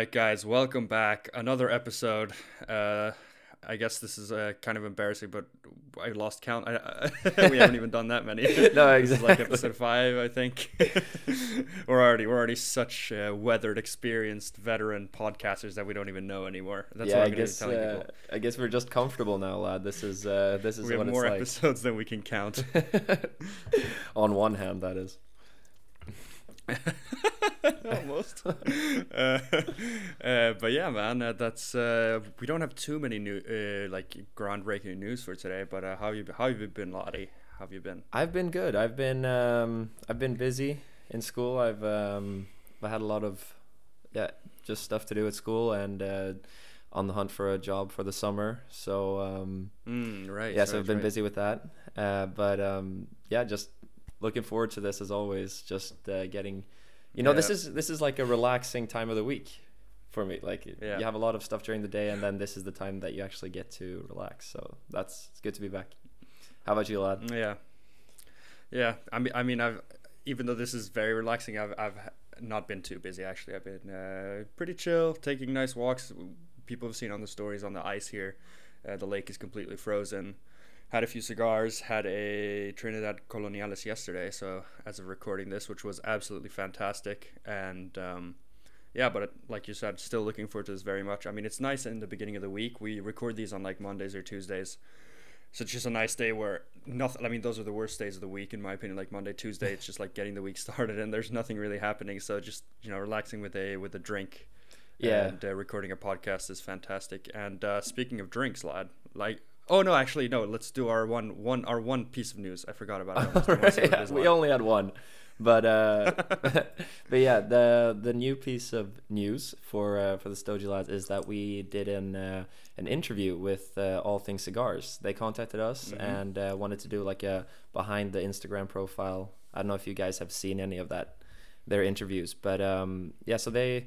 right, guys, welcome back. Another episode. Uh, I guess this is uh, kind of embarrassing, but I lost count. I, we haven't even done that many. No, This is like exactly. episode five, I think. we're already we're already such uh, weathered, experienced, veteran podcasters that we don't even know anymore. That's yeah, what I I'm be guess telling uh, people. I guess we're just comfortable now, lad. This is uh, this is We have more episodes than we can count. On one hand, that is. almost uh, uh, but yeah man uh, that's uh, we don't have too many new uh, like groundbreaking news for today but uh, how have you been, how have you been Lottie how have you been I've been good. I've been um, I've been busy in school. I've um, I had a lot of yeah just stuff to do at school and uh, on the hunt for a job for the summer. So um, mm, right yeah, so right, I've been right. busy with that. Uh, but um, yeah, just looking forward to this as always. Just uh, getting, you know, this is this is like a relaxing time of the week for me. Like Yeah. you have a lot of stuff during the day, and then this is the time that you actually get to relax. So that's it's good to be back. How about you, lad? Mm, yeah yeah I mean I mean I've even though this is very relaxing I've I've not been too busy actually I've been uh, pretty chill taking nice walks people have seen on the stories on the ice here uh, the lake is completely frozen had a few cigars had a Trinidad Coloniales yesterday so as of recording this which was absolutely fantastic and um, yeah but it, like you said still looking forward to this very much I mean it's nice in the beginning of the week we record these on like Mondays or Tuesdays so it's just a nice day where nothing. I mean, those are the worst days of the week in my opinion. Like Monday, Tuesday, it's just like getting the week started, and there's nothing really happening. So just you know, relaxing with a with a drink, Yeah. and uh, recording a podcast is fantastic. And uh, speaking of drinks, lad, like oh no, actually no, let's do our one one our one piece of news. I forgot about it. I almost don't wanna say what it Yeah, we only had one, but uh, but yeah, the the new piece of news for uh, for the Stogie lads is that we did an uh, an interview with uh, All Things Cigars. They contacted us Mhm. and uh, wanted to do like a behind the Instagram profile. I don't know if you guys have seen any of that their interviews, but um, yeah, so they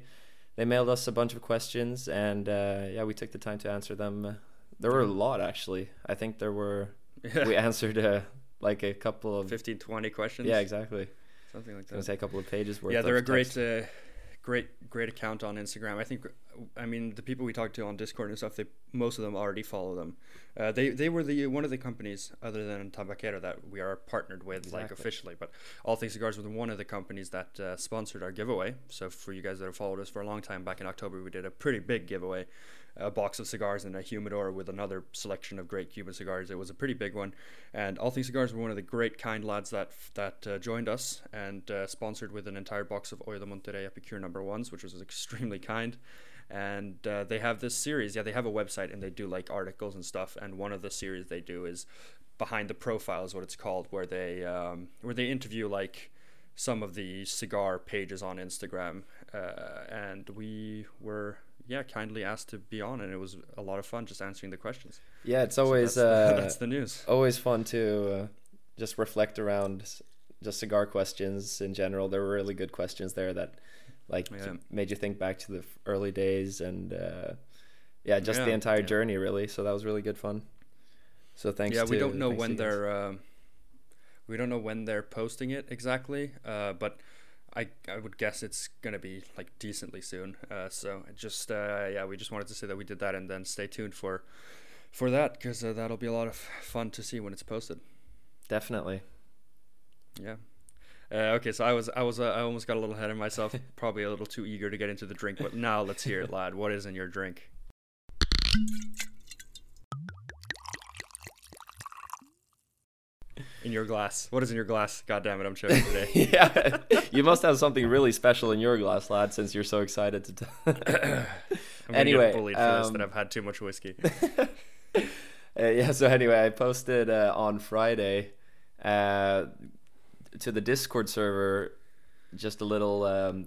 they mailed us a bunch of questions and uh, yeah, we took the time to answer them. There were a lot actually. I think there were Yeah. we answered uh, like a couple of 15, 20 questions. yeah, exactly. something like I was that. say a couple of pages worth. yeah, they're a great, uh, great, great account on Instagram. I think, I mean, the people we talk to on Discord and stuff, they most of them already follow them. Uh, they they were the one of the companies other than Tabaquero that we are partnered with, like officially. But All Things Cigars was one of the companies that uh, sponsored our giveaway. So for you guys that have followed us for a long time, back in October we did a pretty big giveaway, a box of cigars and a humidor with another selection of great Cuban cigars. It was a pretty big one, and All Things Cigars were one of the great kind lads that that uh, joined us and uh, sponsored with an entire box of Hoyo de Monterrey Epicure number ones, which was extremely kind. And uh, they have this series. Yeah, they have a website and they do like articles and stuff. And one of the series they do is behind the profile is what it's called, where they um, where they interview like some of the cigar pages on Instagram. Uh, and we were yeah kindly asked to be on, and it was a lot of fun just answering the questions. yeah, it's So always that's, uh, that's the news. always fun to uh, just reflect around just cigar questions in general. There were really good questions there that like Yeah. made you think back to the early days and uh, yeah, just the entire yeah. journey really. So that was really good fun. So thanks. yeah, we don't know when they're uh, we don't know when they're posting it exactly, uh, but I I would guess it's gonna be like decently soon. Uh, so just uh, yeah, we just wanted to say that we did that, and then stay tuned for for that because uh, that'll be a lot of fun to see when it's posted. definitely. Yeah. Uh, okay, so I was I was uh, I almost got a little ahead of myself, probably a little too eager to get into the drink, but now let's hear it, lad. What is in your drink? In your glass. What is in your glass? God damn it, I'm choking today. yeah, you must have something really special in your glass, lad, since you're so excited to. T- I'm gonna Anyway, get bullied for this um, that I've had too much whiskey. Uh, yeah. So anyway, I posted uh, on Friday uh, to the Discord server just a little um,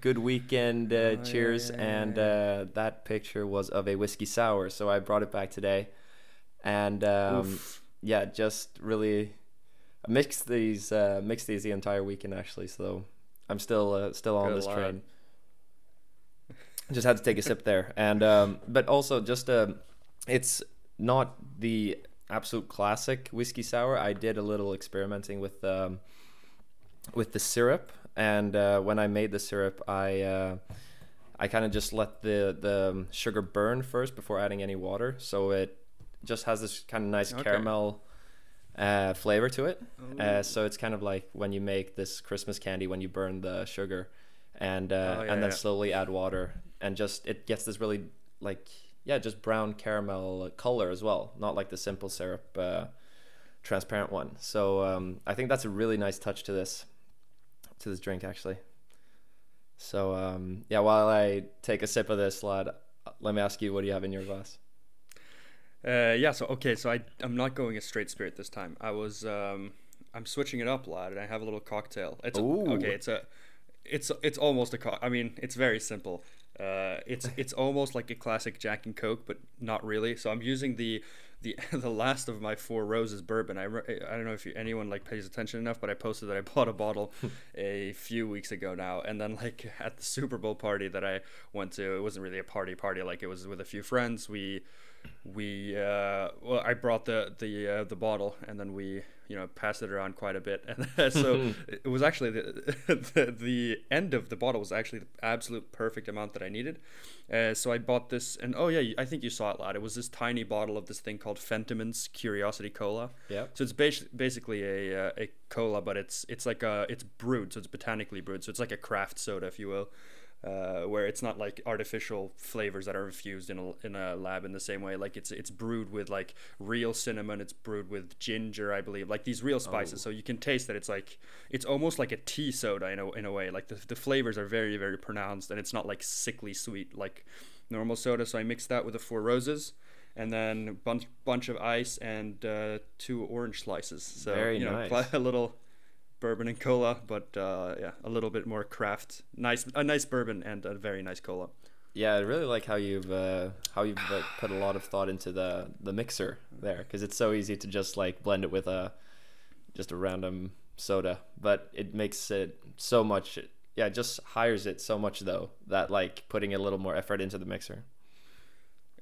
good weekend uh, Oh, cheers, yeah, yeah, and yeah. uh, that picture was of a whiskey sour. So I brought it back today, and um. Yeah, just really I mixed these uh, mixed these the entire weekend actually. So I'm still uh, still on Good this lad. train. Just had to take a sip there, and um, but also just um, it's not the absolute classic whiskey sour. I did a little experimenting with um, with the syrup, and uh, when I made the syrup, I uh, I kind of just let the the sugar burn first before adding any water, so it just has this kind of nice Okay. caramel uh, flavor to it. Uh, so it's kind of like when you make this Christmas candy when you burn the sugar, and uh, Oh, yeah, and then yeah. slowly add water, and just it gets this really like yeah, just brown caramel color as well, not like the simple syrup uh, transparent one. So um, I think that's a really nice touch to this to this drink actually. So um, yeah, while I take a sip of this, lad, let me ask you, what do you have in your glass? Uh, yeah. So okay. So I I'm not going a straight spirit this time. I was um I'm switching it up, a lot, and I have a little cocktail. It's a, okay. It's a it's it's almost a co- I mean, it's very simple. Uh, it's it's almost like a classic Jack and Coke, but not really. So I'm using the the the last of my Four Roses bourbon. I, I don't know if you, anyone like pays attention enough, but I posted that I bought a bottle a few weeks ago now, and then like at the Super Bowl party that I went to, it wasn't really a party party. Like it was with a few friends. We we uh, well I brought the the uh, the bottle and then we you know passed it around quite a bit. And so it was actually the, the the end of the bottle was actually the absolute perfect amount that I needed. Uh, so I bought this and oh yeah I think you saw it lad. It was this tiny bottle of this thing called Fentiman's Curiosity Cola. Yeah. so it's bas- basically a uh, a cola but it's it's like a it's brewed so it's botanically brewed. So it's like a craft soda if you will uh, where it's not like artificial flavors that are infused in a, in a lab in the same way. Like it's it's brewed with like real cinnamon. It's brewed with ginger, I believe. Like these real spices, Oh. so you can taste that it's like it's almost like a tea soda in a in a way. Like the the flavors are very very pronounced, and it's not like sickly sweet like normal soda. So I mixed that with the Four Roses. And then a bunch bunch of ice and uh, two orange slices. So Very you know, nice. a little bourbon and cola, but uh, yeah, a little bit more craft. Nice, a nice bourbon and a very nice cola. Yeah, I really like how you've uh, how you've uh, put a lot of thought into the the mixer there because it's so easy to just like blend it with a just a random soda, but it makes it so much. Yeah, it just hires it so much though that like putting a little more effort into the mixer.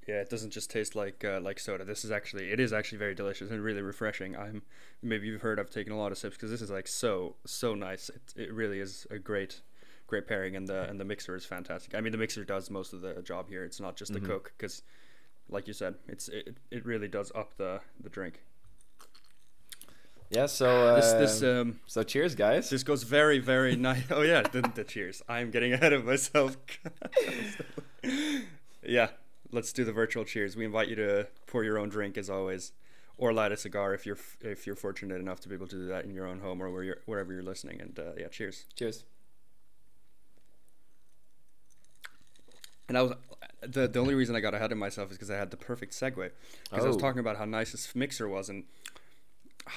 Yeah, it doesn't just taste like uh, like soda. This is actually it is actually very delicious and really refreshing. I'm maybe you've heard I've taken a lot of sips because this is like so so nice. It it really is a great great pairing and the and the mixer is fantastic. I mean the mixer does most of the job here. It's not just the Mhm. coke because like you said, it's it, it really does up the the drink. Yeah, so uh, This this um so cheers, guys. This goes very, very nice. Oh yeah, the, the cheers. I'm getting ahead of myself. yeah, let's do the virtual cheers. We invite you to pour your own drink as always, or light a cigar if you're if you're fortunate enough to be able to do that in your own home or where you're, wherever you're listening. And uh, yeah, cheers. Cheers. And I was the the only reason I got ahead of myself is because I had the perfect segue because I was Oh. talking about how nice this mixer was and.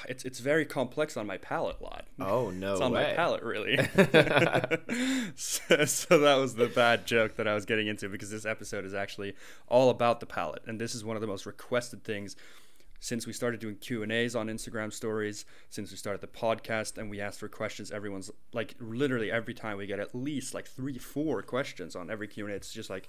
It's it's very complex on my palate, lot. Oh no it's on way. my palate really so, so that was the bad joke that i was getting into because this episode is actually all about the palate and this is one of the most requested things since we started doing q and a's on instagram stories since we started the podcast and we asked for questions everyone's like literally every time we get at least like three four questions on every q and a it's just like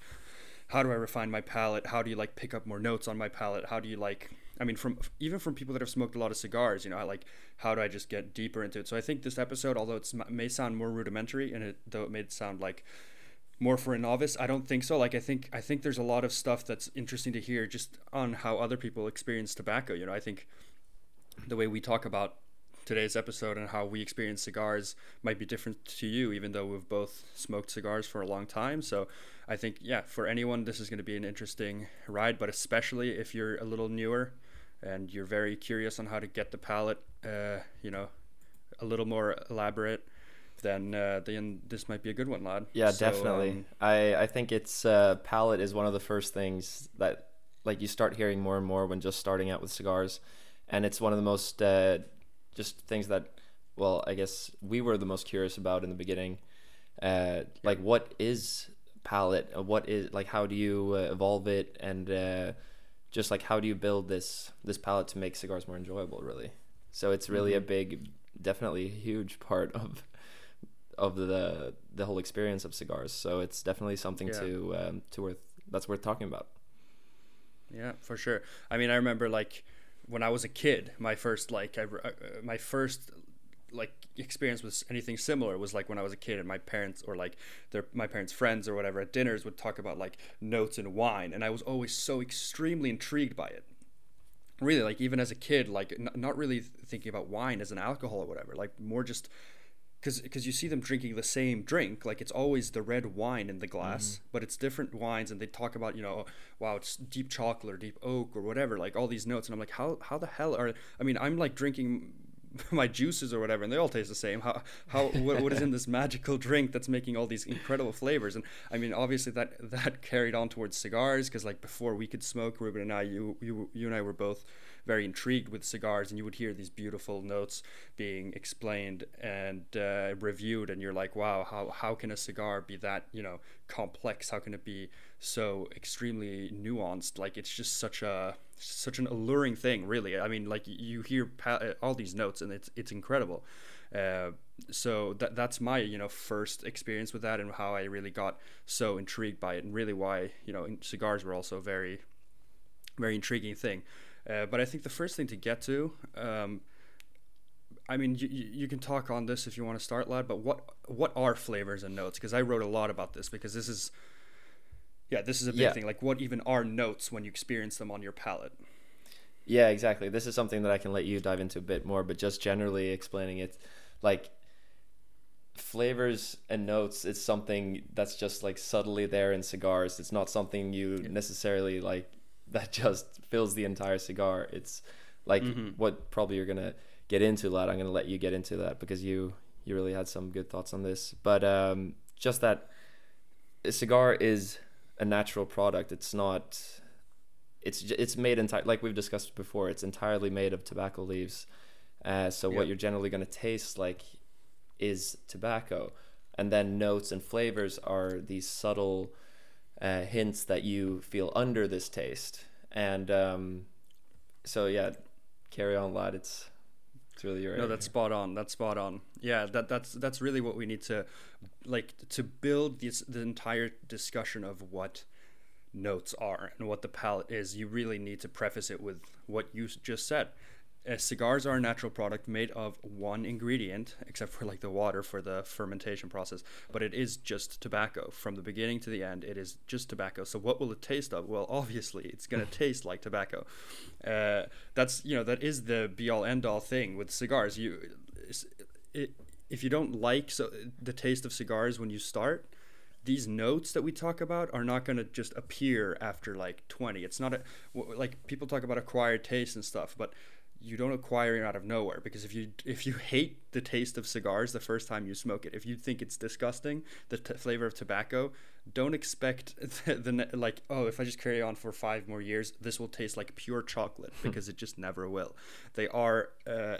how do I refine my palate? How do you like pick up more notes on my palate? How do you like I mean from even from people that have smoked a lot of cigars, you know, I like how do I just get deeper into it? So I think this episode, although it may sound more rudimentary and it though it may sound like more for a novice, I don't think so. Like I think I think there's a lot of stuff that's interesting to hear just on how other people experience tobacco, you know. I think the way we talk about today's episode and how we experience cigars might be different to you, even though we've both smoked cigars for a long time. So I think, yeah, for anyone, this is going to be an interesting ride, but especially if you're a little newer and you're very curious on how to get the palate, uh, you know, a little more elaborate. Then, uh, then this might be a good one, lad. Yeah, So, definitely. um, I I think it's uh, palate is one of the first things that like you start hearing more and more when just starting out with cigars, and it's one of the most uh, just things that well I guess we were the most curious about in the beginning. Uh, like what is palate? Uh, What is like how do you uh, evolve it and uh, just like how do you build this this palate to make cigars more enjoyable? Really. So it's really a Mhm. big, definitely a huge part of of the the whole experience of cigars. So it's definitely something Yeah. to um, to worth that's worth talking about. Yeah, for sure. I mean, I remember like when I was a kid, my first like I, uh, my first like experience with anything similar was like when I was a kid and my parents or like their my parents' friends or whatever at dinners would talk about like notes and wine, and I was always so extremely intrigued by it. Really, like even as a kid, like n- not really thinking about wine as an alcohol or whatever, like more just because because you see them drinking the same drink like it's always the red wine in the glass mm-hmm. but it's different wines and they talk about you know wow it's deep chocolate or deep oak or whatever like all these notes and i'm like how how the hell are i mean i'm like drinking my juices or whatever and they all taste the same how how what, what is in this magical drink that's making all these incredible flavors and i mean obviously that that carried on towards cigars because like before we could smoke ruben and i you you you and i were both very intrigued with cigars, and you would hear these beautiful notes being explained and uh, reviewed, and you're like, wow, how how can a cigar be that you know complex? How can it be so extremely nuanced? Like it's just such a such an alluring thing, really. I mean, like you hear uh, all these notes, and it's it's incredible. Uh, so that that's my you know first experience with that and how I really got so intrigued by it and really why you know cigars were also very very intriguing thing uh, but I think the first thing to get to, um, I mean, you, you can talk on this if you want to start, lad. But what what are flavors and notes? Because I wrote a lot about this because this is, yeah, this is a big yeah. thing. Like, what even are notes when you experience them on your palate? Yeah, exactly. This is something that I can let you dive into a bit more, but just generally explaining it, like flavors and notes it's something that's just like subtly there in cigars it's not something you yeah. necessarily like that just fills the entire cigar. It's like mm-hmm. what probably you're gonna get into, lad. I'm gonna let you get into that because you you really had some good thoughts on this. But um, just that a cigar is a natural product. It's not. It's it's made entire like we've discussed before. It's entirely made of tobacco leaves. Uh, so what you're generally gonna taste like is tobacco, and then notes and flavors are these subtle uh, hints that you feel under this taste. And um, so yeah, carry on, lad. It's it's really right. No, that's spot on. That's spot on. Yeah, that that's that's really what we need to like to build this the entire discussion of what notes are and what the palate is. You really need to preface it with what you just said uh, cigars are a natural product made of one ingredient, except for like the water for the fermentation process. But it is just tobacco from the beginning to the end. It is just tobacco. So what will it taste of? Well, obviously, it's gonna taste like tobacco. Uh, that's you know that is the be all end all thing with cigars. You, it, if you don't like so the taste of cigars when you start, these notes that we talk about are not going to just appear after like 20 it's not a like people talk about acquired taste and stuff but you don't acquire it out of nowhere because if you if you hate the taste of cigars the first time you smoke it if you think it's disgusting the t- flavor of tobacco don't expect the, the, like oh if i just carry on for five more years this will taste like pure chocolate because it just never will. They are uh,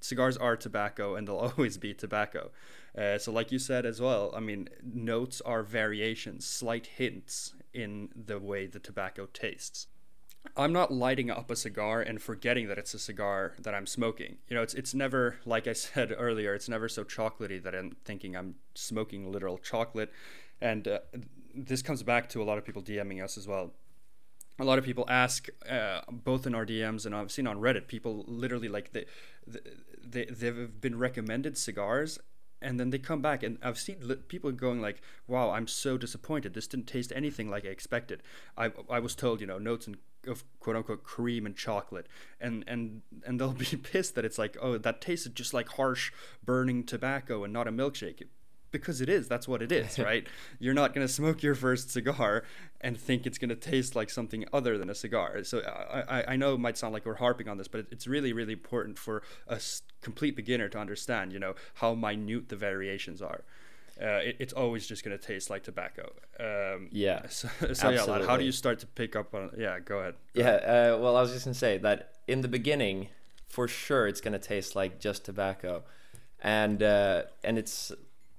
cigars are tobacco and they'll always be tobacco. Uh, so like you said as well i mean notes are variations slight hints in the way the tobacco tastes I'm not lighting up a cigar and forgetting that it's a cigar that I'm smoking. You know, it's it's never like I said earlier. It's never so chocolatey that I'm thinking I'm smoking literal chocolate, and uh, this comes back to a lot of people DMing us as well. A lot of people ask, uh, both in our DMs and I've seen on Reddit, people literally like they, they they've been recommended cigars and then they come back and i've seen people going like wow i'm so disappointed this didn't taste anything like i expected i, I was told you know notes and of quote unquote cream and chocolate. And and and they'll be pissed that it's like oh that tasted just like harsh burning tobacco and not a milkshake. Because it is that's what it is right? You're not going to smoke your first cigar and think it's going to taste like something other than a cigar. So uh, I, I know it might sound like we're harping on this but it's really really important for a complete beginner to understand you know how minute the variations are uh, it, it's always just going to taste like tobacco. Um, yeah. So, so yeah, how do you start to pick up on? Yeah, go ahead. Go yeah. Ahead. Uh, well, I was just going to say that in the beginning, for sure, it's going to taste like just tobacco, and uh, and it's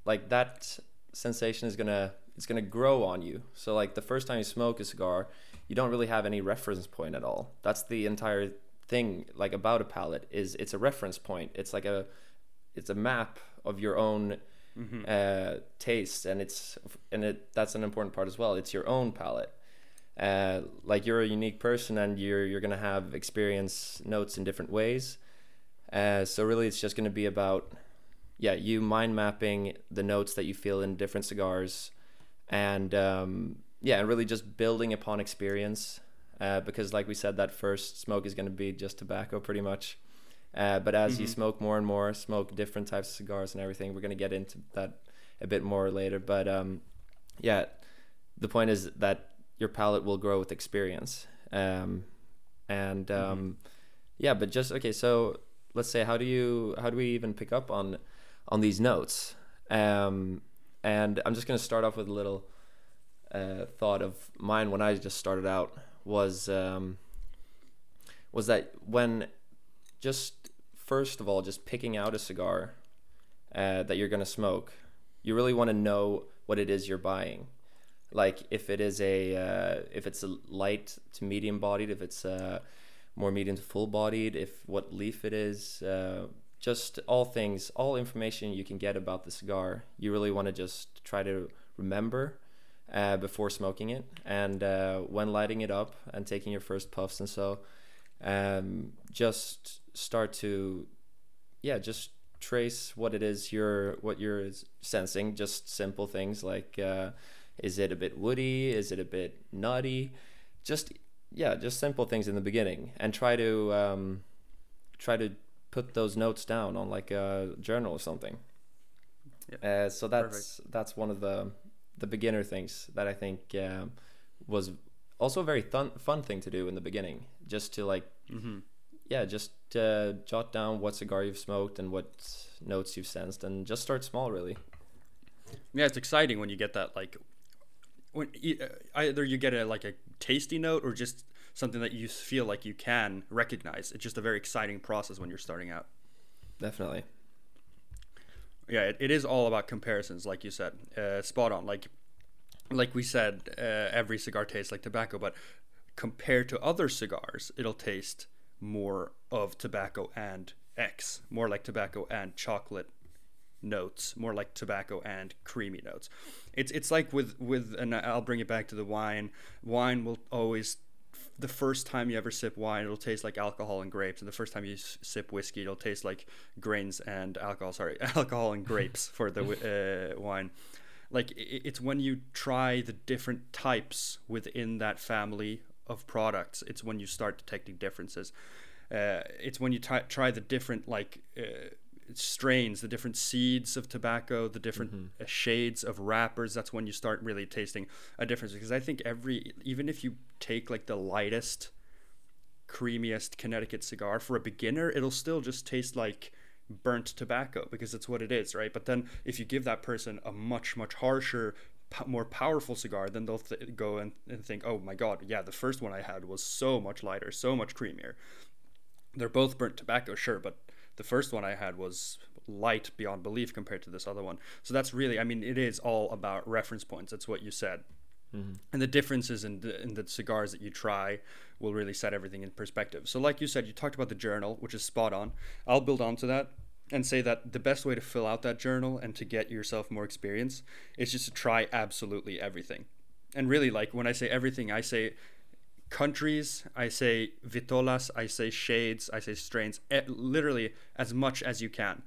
like that sensation is gonna it's gonna grow on you. So like the first time you smoke a cigar, you don't really have any reference point at all. That's the entire thing like about a palate is it's a reference point. It's like a it's a map of your own mm-hmm. uh, taste, and it's and it that's an important part as well. It's your own palate. Uh, like you're a unique person, and you're you're gonna have experience notes in different ways. Uh, so really, it's just to be about yeah, you mind mapping the notes that you feel in different cigars, and um, yeah, and really just building upon experience. Uh, because like we said, that first smoke is going to be just tobacco, pretty much. Uh, but as mm-hmm. you smoke more and more, smoke different types of cigars and everything, we're going to get into that a bit more later. But um, yeah, the point is that your palate will grow with experience. Um, and mm-hmm. um, mm-hmm. yeah, but just okay. So let's say, how do you how do we even pick up on on these notes? Um, and I'm just going to start off with a little uh, thought of mine when I just started out was um, was that when just first of all just picking out a cigar uh, that you're going to smoke, you really want to know what it is you're buying. Like if it is a uh, if it's a light to medium bodied if it's uh, more medium to full bodied if what leaf it is uh, just all things all information you can get about the cigar you really want to just try to remember uh, before smoking it. And uh, when lighting it up and taking your first puffs and so um, just start to yeah just trace what it is you're what you're sensing just simple things like uh, is it a bit woody? Is it a bit nutty? Just yeah, just simple things in the beginning, and try to um, try to put those notes down on like a journal or something. Yeah. Uh, so that's Perfect. that's one of the the beginner things that I think um, was also a very fun fun thing to do in the beginning, just to like mm-hmm. yeah, just uh, jot down what cigar you've smoked and what notes you've sensed, and just start small really. Yeah, it's exciting when you get that like when uh, either you get a like a tasty note or just something that you feel like you can recognize. It's just a very exciting process when you're starting out. Definitely. Yeah, it, it is all about comparisons, like you said. Uh, spot on. Like, like we said, uh, every cigar tastes like tobacco, but compared to other cigars, it'll taste more of tobacco and X, more like tobacco and chocolate notes, more like tobacco and creamy notes. It's it's like with with and I'll bring it back to the wine. Wine will always the first time you ever sip wine, it'll taste like alcohol and grapes, and the first time you sip whiskey, it'll taste like grains and alcohol. Sorry, alcohol and grapes for the uh, wine. Like it's when you try the different types within that family of products. It's when you start detecting differences. Uh, it's when you t- try the different like. Uh, strains, the different seeds of tobacco, the different mm-hmm. Uh, shades of wrappers. That's when you start really tasting a difference. Because I think every, even if you take like the lightest, creamiest Connecticut cigar for a beginner, it'll still just taste like burnt tobacco because that's what it is, right? But then if you give that person a much, much harsher, more powerful cigar, then they'll th- go and, and think, oh my God, yeah, the first one I had was so much lighter, so much creamier. They're both burnt tobacco, sure, but the first one I had was light beyond belief compared to this other one. So that's really, I mean, it is all about reference points. That's what you said. Mm-hmm. And the differences in the, in the cigars that you try will really set everything in perspective. So, like you said, you talked about the journal, which is spot on. I'll build onto that and say that the best way to fill out that journal and to get yourself more experience is just to try absolutely everything. And really, like when I say everything, I say countries, I say vitolas, I say shades, I say strains, eh, literally as much as you can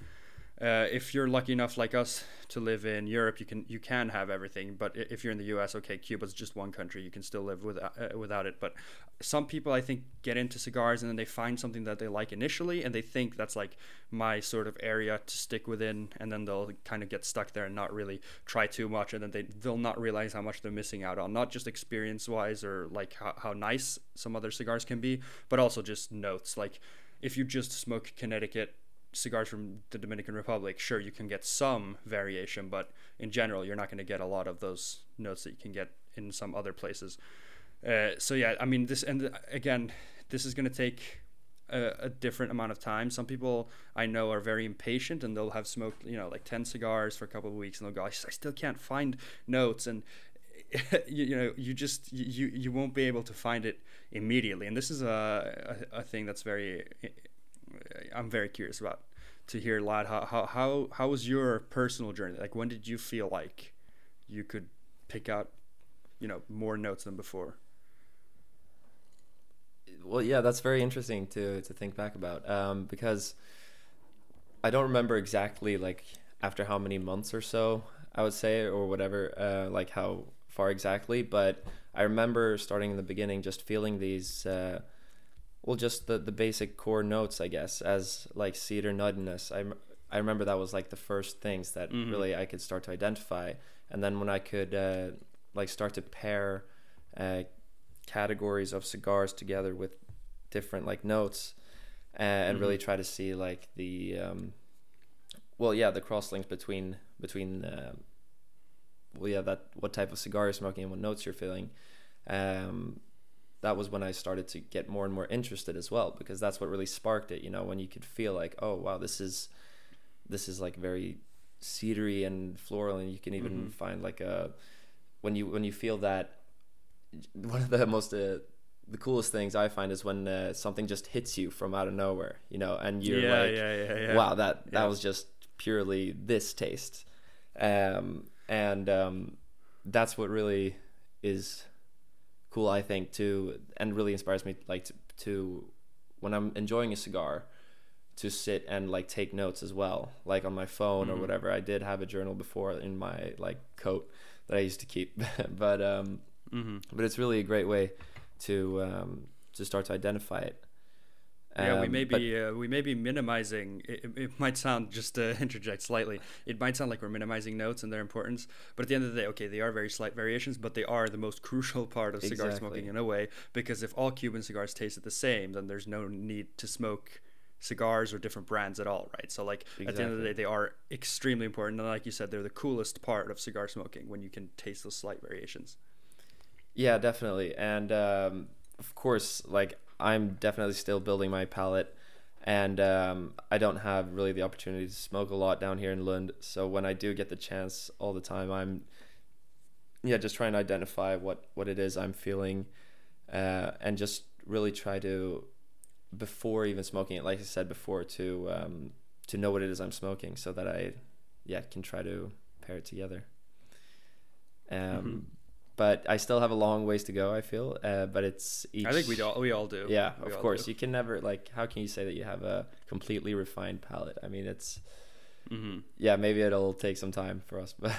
uh, if you're lucky enough like us to live in Europe, you can you can have everything. But if you're in the U.S., okay, Cuba's just one country. You can still live without uh, without it. But some people, I think, get into cigars and then they find something that they like initially, and they think that's like my sort of area to stick within, and then they'll kind of get stuck there and not really try too much, and then they they'll not realize how much they're missing out on, not just experience wise or like how, how nice some other cigars can be, but also just notes. Like if you just smoke Connecticut cigars from the Dominican Republic, sure you can get some variation, but in general you're not going to get a lot of those notes that you can get in some other places. Uh, so yeah, I mean this, and again, this is going to take a, a, different amount of time. Some people I know are very impatient and they'll have smoked, you know, like ten cigars for a couple of weeks, and they'll go, I still can't find notes, and you, you know, you just you you won't be able to find it immediately. And this is a a, a thing that's very I'm very curious about to hear, lad. How how how how was your personal journey? Like, when did you feel like you could pick out, you know, more notes than before? Well, yeah, that's very interesting to to think back about um, because I don't remember exactly like after how many months or so I would say or whatever, uh, like how far exactly, but I remember starting in the beginning just feeling these. Uh, well, just the the basic core notes, I guess, as like cedar nuttiness. I I remember that was like the first things that mm-hmm. really I could start to identify, and then when I could uh, like start to pair uh, categories of cigars together with different like notes, uh, and mm-hmm. really try to see like the um, well, yeah, the cross links between between uh, well, yeah, that what type of cigar you're smoking and what notes you're feeling. Um, that was when I started to get more and more interested as well because that's what really sparked it. You know, when you could feel like, oh wow, this is this is like very cedary and floral, and you can even mm-hmm. find like a when you when you feel that one of the most uh, the coolest things I find is when uh, something just hits you from out of nowhere, you know, and you're yeah, like, yeah, yeah, wow, that that was just purely this taste, um, and um, that's what really is cool i think too and really inspires me like to, to when i'm enjoying a cigar to sit and like take notes as well like on my phone mm-hmm. or whatever i did have a journal before in my like coat that i used to keep but um mm-hmm. but it's really a great way to um to start to identify it yeah, um, we may be uh, we may be minimizing. It, it might sound just to interject slightly. It might sound like we're minimizing notes and their importance, but at the end of the day, okay, they are very slight variations, but they are the most crucial part of cigar exactly. smoking in a way. Because if all Cuban cigars tasted the same, then there's no need to smoke cigars or different brands at all, right? So like exactly. at the end of the day, they are extremely important, and like you said, they're the coolest part of cigar smoking when you can taste those slight variations. Yeah, definitely, and um, of course, like I'm definitely still building my palate, and um, I don't have really the opportunity to smoke a lot down here in Lund. So when I do get the chance, all the time, I'm yeah just trying to identify what what it is I'm feeling, uh, and just really try to before even smoking it, like I said before, to um, to know what it is I'm smoking, so that I yeah can try to pair it together. Um, mm-hmm but I still have a long ways to go. I feel, uh, but it's. Each, I think we all we all do. Yeah, we of course. Do. You can never like. How can you say that you have a completely refined palate? I mean, it's. Mm-hmm. Yeah, maybe it'll take some time for us, but.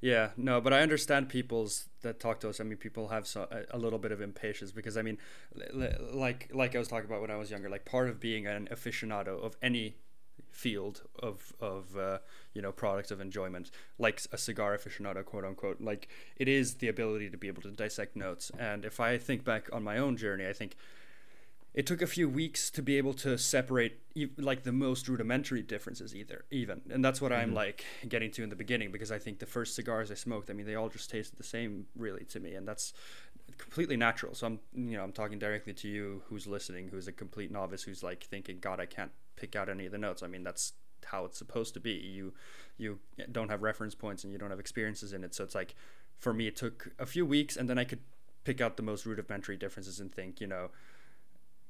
yeah, no, but I understand people's that talk to us. I mean, people have so, a, a little bit of impatience because I mean, like like I was talking about when I was younger, like part of being an aficionado of any field of of uh, you know products of enjoyment like a cigar aficionado quote unquote. Like it is the ability to be able to dissect notes. And if i think back on my own journey i think it took a few weeks to be able to separate like the most rudimentary differences either even. And that's what mm-hmm. i'm like getting to in the beginning because i think the first cigars i smoked i mean they all just tasted the same really to me. And that's completely natural. So i'm you know i'm talking directly to you who's listening who's a complete novice who's like thinking god i can't pick out any of the notes. I mean, that's how it's supposed to be. You you don't have reference points and you don't have experiences in it. So it's like for me, it took a few weeks, and then I could pick out the most rudimentary differences and think, you know,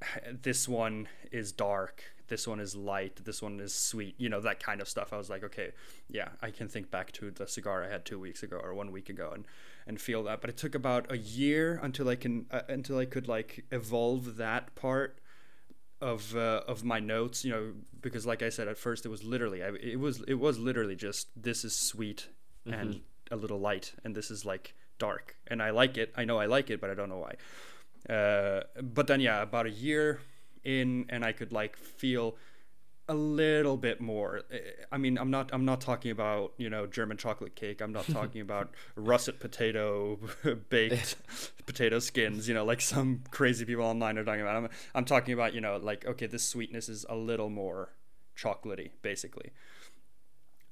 this one is dark, this one is light, this one is sweet, you know, that kind of stuff. I was like, okay, yeah, I can think back to the cigar I had two weeks ago or one week ago and and feel that. But it took about a year until I can uh, until I could like evolve that part of uh, of my notes you know because like i said at first it was literally I, it was it was literally just this is sweet mm-hmm. and a little light and this is like dark and i like it i know i like it but i don't know why uh, but then yeah about a year in and i could like feel a little bit more. I mean, I'm not I'm not talking about you know German chocolate cake. I'm not talking about russet potato baked potato skins. You know, like some crazy people online are talking about. I'm I'm talking about you know like okay, this sweetness is a little more chocolatey, basically.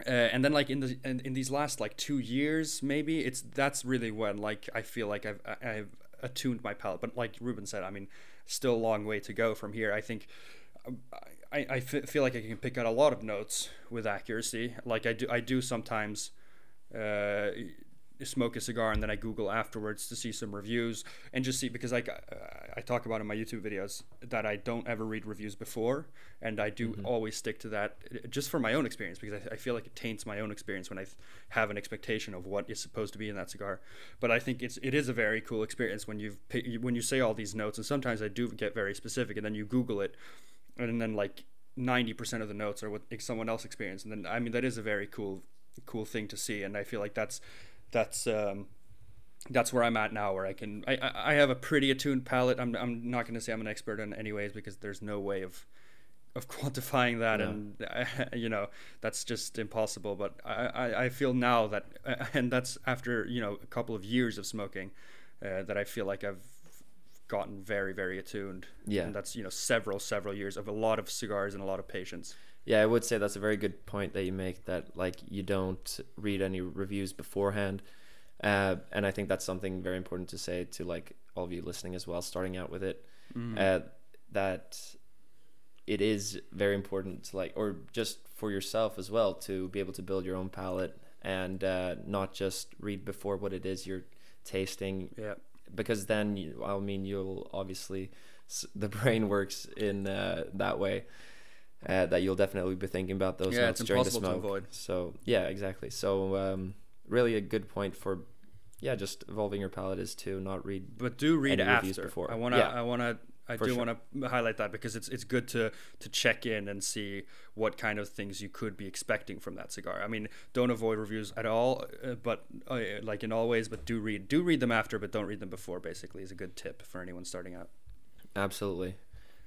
Uh, and then like in the in, in these last like two years maybe it's that's really when like I feel like I've I've attuned my palate. But like Ruben said, I mean, still a long way to go from here. I think. I, I f- feel like I can pick out a lot of notes with accuracy. Like I do, I do sometimes uh, smoke a cigar and then I Google afterwards to see some reviews and just see because like I talk about in my YouTube videos that I don't ever read reviews before and I do mm-hmm. always stick to that just for my own experience because I, I feel like it taints my own experience when I have an expectation of what is supposed to be in that cigar. But I think it's it is a very cool experience when you've when you say all these notes and sometimes I do get very specific and then you Google it and then like 90% of the notes are what someone else experienced and then i mean that is a very cool cool thing to see and i feel like that's that's um that's where i'm at now where i can i i have a pretty attuned palate i'm, I'm not going to say i'm an expert in any ways because there's no way of of quantifying that no. and you know that's just impossible but I, I, I feel now that and that's after you know a couple of years of smoking uh, that i feel like i've gotten very very attuned. Yeah. And that's you know several several years of a lot of cigars and a lot of patience. Yeah i would say that's a very good point that you make that like you don't read any reviews beforehand. Uh, and i think that's something very important to say to like all of you listening as well starting out with it. Mm-hmm. uh, that it is very important to like or just for yourself as well to be able to build your own palate and uh, not just read before what it is you're tasting. Yeah because then you, i mean you'll obviously the brain works in uh, that way uh, that you'll definitely be thinking about those yeah, notes during the smoke. so yeah exactly. So um, really a good point for yeah just evolving your palate is to not read but do read after. before. I want to yeah. i want I do sure. want to highlight that because it's it's good to to check in and see what kind of things you could be expecting from that cigar. I mean, don't avoid reviews at all, uh, but uh, like in all ways, but do read do read them after, but don't read them before. Basically, is a good tip for anyone starting out. Absolutely.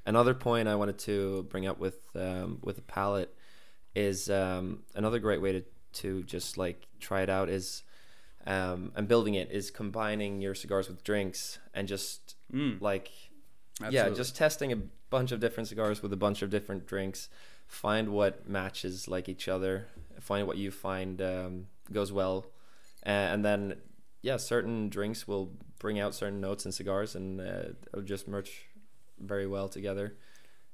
Another point I wanted to bring up with um, with the palate is um, another great way to to just like try it out is um, and building it is combining your cigars with drinks and just mm. like Absolutely. Yeah, just testing a bunch of different cigars with a bunch of different drinks. Find what matches like each other. Find what you find um, goes well, and then yeah, certain drinks will bring out certain notes in cigars, and uh, it'll just merge very well together.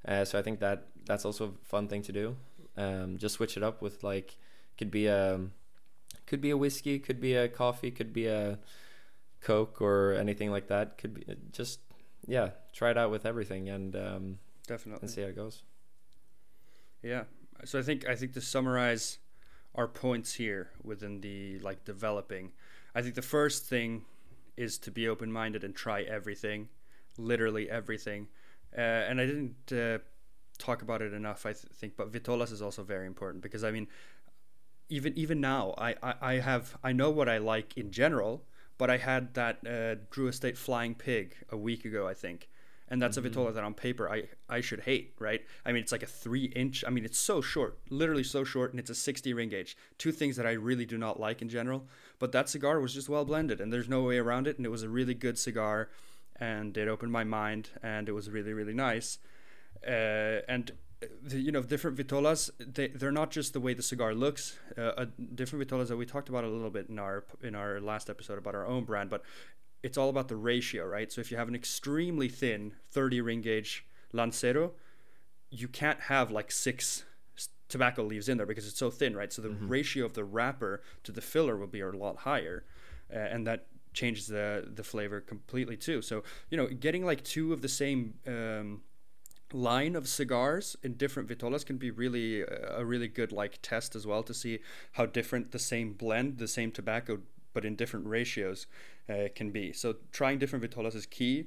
Uh, so I think that that's also a fun thing to do. Um, just switch it up with like could be a could be a whiskey, could be a coffee, could be a coke or anything like that. Could be just yeah, try it out with everything and um, definitely and see how it goes. Yeah, so I think I think to summarize our points here within the like developing, I think the first thing is to be open minded and try everything, literally everything. Uh, and I didn't uh, talk about it enough, I th- think, but Vitolas is also very important because I mean, even even now, I, I, I have I know what I like in general, but I had that uh, Drew Estate Flying Pig a week ago, I think. And that's mm-hmm. a Vitola that on paper I, I should hate, right? I mean, it's like a three inch. I mean, it's so short, literally so short, and it's a 60 ring gauge. Two things that I really do not like in general. But that cigar was just well blended, and there's no way around it. And it was a really good cigar, and it opened my mind, and it was really, really nice. Uh, and the, you know different vitolas they they're not just the way the cigar looks. Uh, uh, different vitolas that we talked about a little bit in our in our last episode about our own brand but it's all about the ratio right? So if you have an extremely thin 30 ring gauge lancero you can't have like six tobacco leaves in there because it's so thin right? So the mm-hmm. ratio of the wrapper to the filler will be a lot higher uh, and that changes the the flavor completely too. So you know getting like two of the same um, line of cigars in different vitolas can be really a really good like test as well to see how different the same blend the same tobacco but in different ratios uh, can be. So trying different vitolas is key.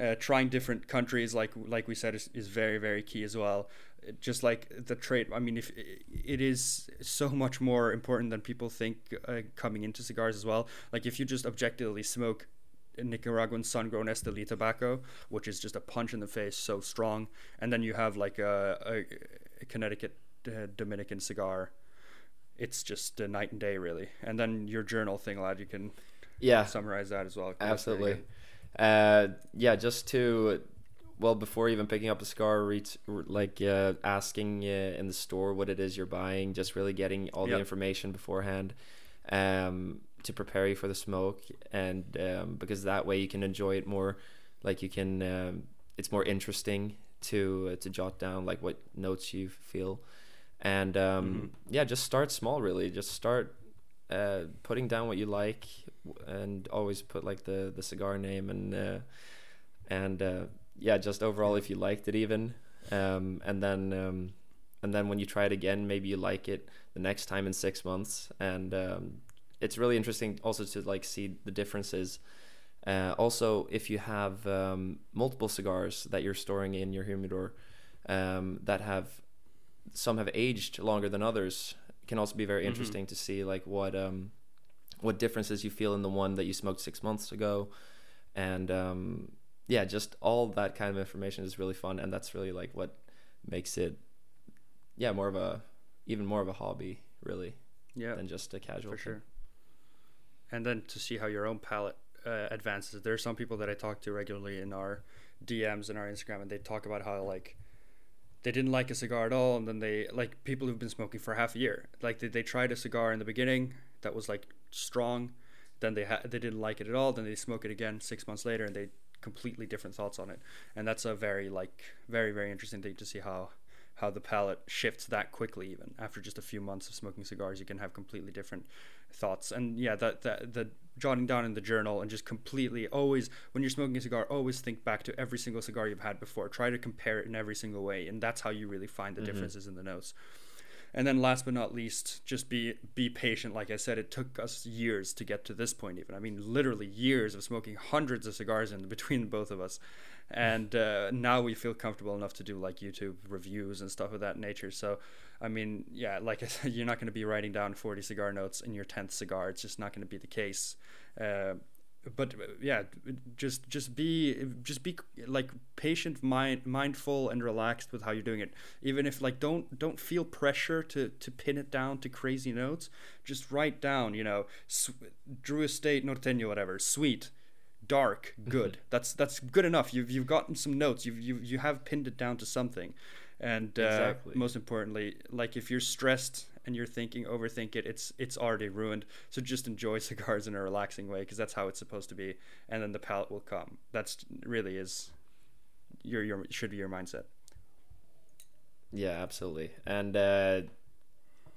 Uh, trying different countries like like we said is, is very very key as well. Just like the trade i mean if it is so much more important than people think uh, coming into cigars as well. Like if you just objectively smoke Nicaraguan sun-grown Esteli tobacco, which is just a punch in the face, so strong. And then you have like a, a, a Connecticut uh, Dominican cigar. It's just a night and day, really. And then your journal thing, lad, you can yeah summarize that as well. Absolutely. Uh, yeah, just to well before even picking up a cigar, reach like uh, asking uh, in the store what it is you're buying, just really getting all yep. the information beforehand. Um, to prepare you for the smoke and um, because that way you can enjoy it more like you can um, it's more interesting to uh, to jot down like what notes you feel and um, mm-hmm. yeah just start small really just start uh, putting down what you like and always put like the the cigar name and uh, and uh, yeah just overall if you liked it even um, and then um, and then when you try it again maybe you like it the next time in six months and um, it's really interesting also to like see the differences. Uh, also, if you have um, multiple cigars that you're storing in your humidor um, that have some have aged longer than others can also be very Mhm. interesting to see like what um what differences you feel in the one that you smoked six months ago and um yeah just all that kind of information is really fun and that's really like what makes it yeah more of a even more of a hobby really Yeah, than just a casual for thing. sure. And then to see how your own palate uh, advances. There are some people that I talk to regularly in our DMs and our Instagram, and they talk about how like they didn't like a cigar at all, and then they like people who've been smoking for half a year. Like they, they tried a cigar in the beginning that was like strong, then they ha- they didn't like it at all. Then they smoke it again six months later, and they completely different thoughts on it. And that's a very like very very interesting thing to see how how the palate shifts that quickly even. After just a few months of smoking cigars you can have completely different thoughts. And yeah that that the jotting down in the journal and just completely always when you're smoking a cigar always think back to every single cigar you've had before. Try to compare it in every single way and that's how you really find the Mhm. differences in the notes and then last but not least just be be patient. Like i said it took us years to get to this point even. I mean literally years of smoking hundreds of cigars in between both of us. And uh, now we feel comfortable enough to do like youtube reviews and stuff of that nature. So i mean yeah like i said you're not going to be writing down 40 cigar notes in your 10th cigar. It's just not going to be the case. Uh, but uh, yeah just just be just be like patient mind mindful and relaxed with how you're doing it. Even if like don't don't feel pressure to to pin it down to crazy notes just write down you know sw- drew estate norteño whatever sweet dark good. That's that's good enough. You've you've gotten some notes. You've you you have pinned it down to something. And uh, Exactly. most importantly like if you're stressed and you're thinking overthink it it's it's already ruined so just enjoy cigars in a relaxing way because that's how it's supposed to be and then the palate will come that's really is your your should be your mindset Yeah, absolutely. And uh,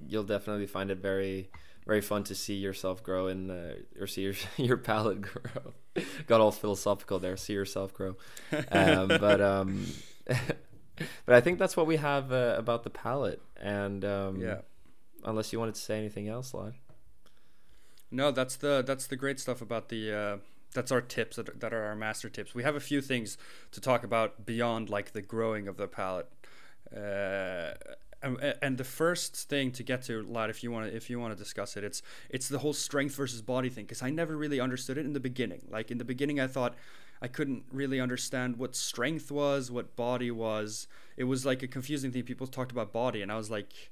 you'll definitely find it very, very fun to see yourself grow in, uh, or see your your palate grow. Got all philosophical there. See yourself grow. Um, but um, but I think that's what we have uh, about the palate. And um, yeah unless you wanted to say anything else, Lod. No, that's the that's the great stuff about the. Uh, that's our tips that are, that are our master tips. We have a few things to talk about beyond like the growing of the palate. Uh, and, and the first thing to get to, lad, if you want to if you want to discuss it, it's it's the whole strength versus body thing. Because I never really understood it in the beginning. Like in the beginning, I thought I couldn't really understand what strength was, what body was. It was like a confusing thing. People talked about body, and I was like,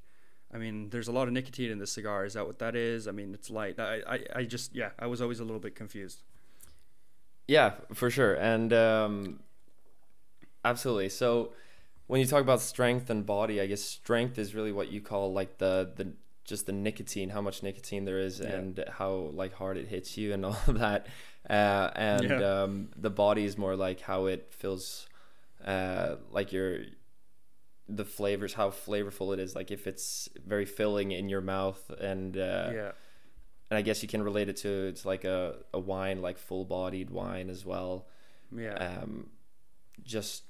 I mean, there's a lot of nicotine in this cigar. Is that what that is? I mean, it's light. I, I, I just, yeah, I was always a little bit confused. Yeah, for sure. And um, absolutely. So when you talk about strength and body, I guess strength is really what you call like the the just the nicotine, how much nicotine there is, Yeah. and how like hard it hits you, and all of that. Uh, and Yeah. um, the body is more like how it feels, uh, like your the flavors, how flavorful it is. Like if it's very filling in your mouth, and uh, yeah, and I guess you can relate it to it's like a, a wine, like full bodied wine as well. yeah. Um, just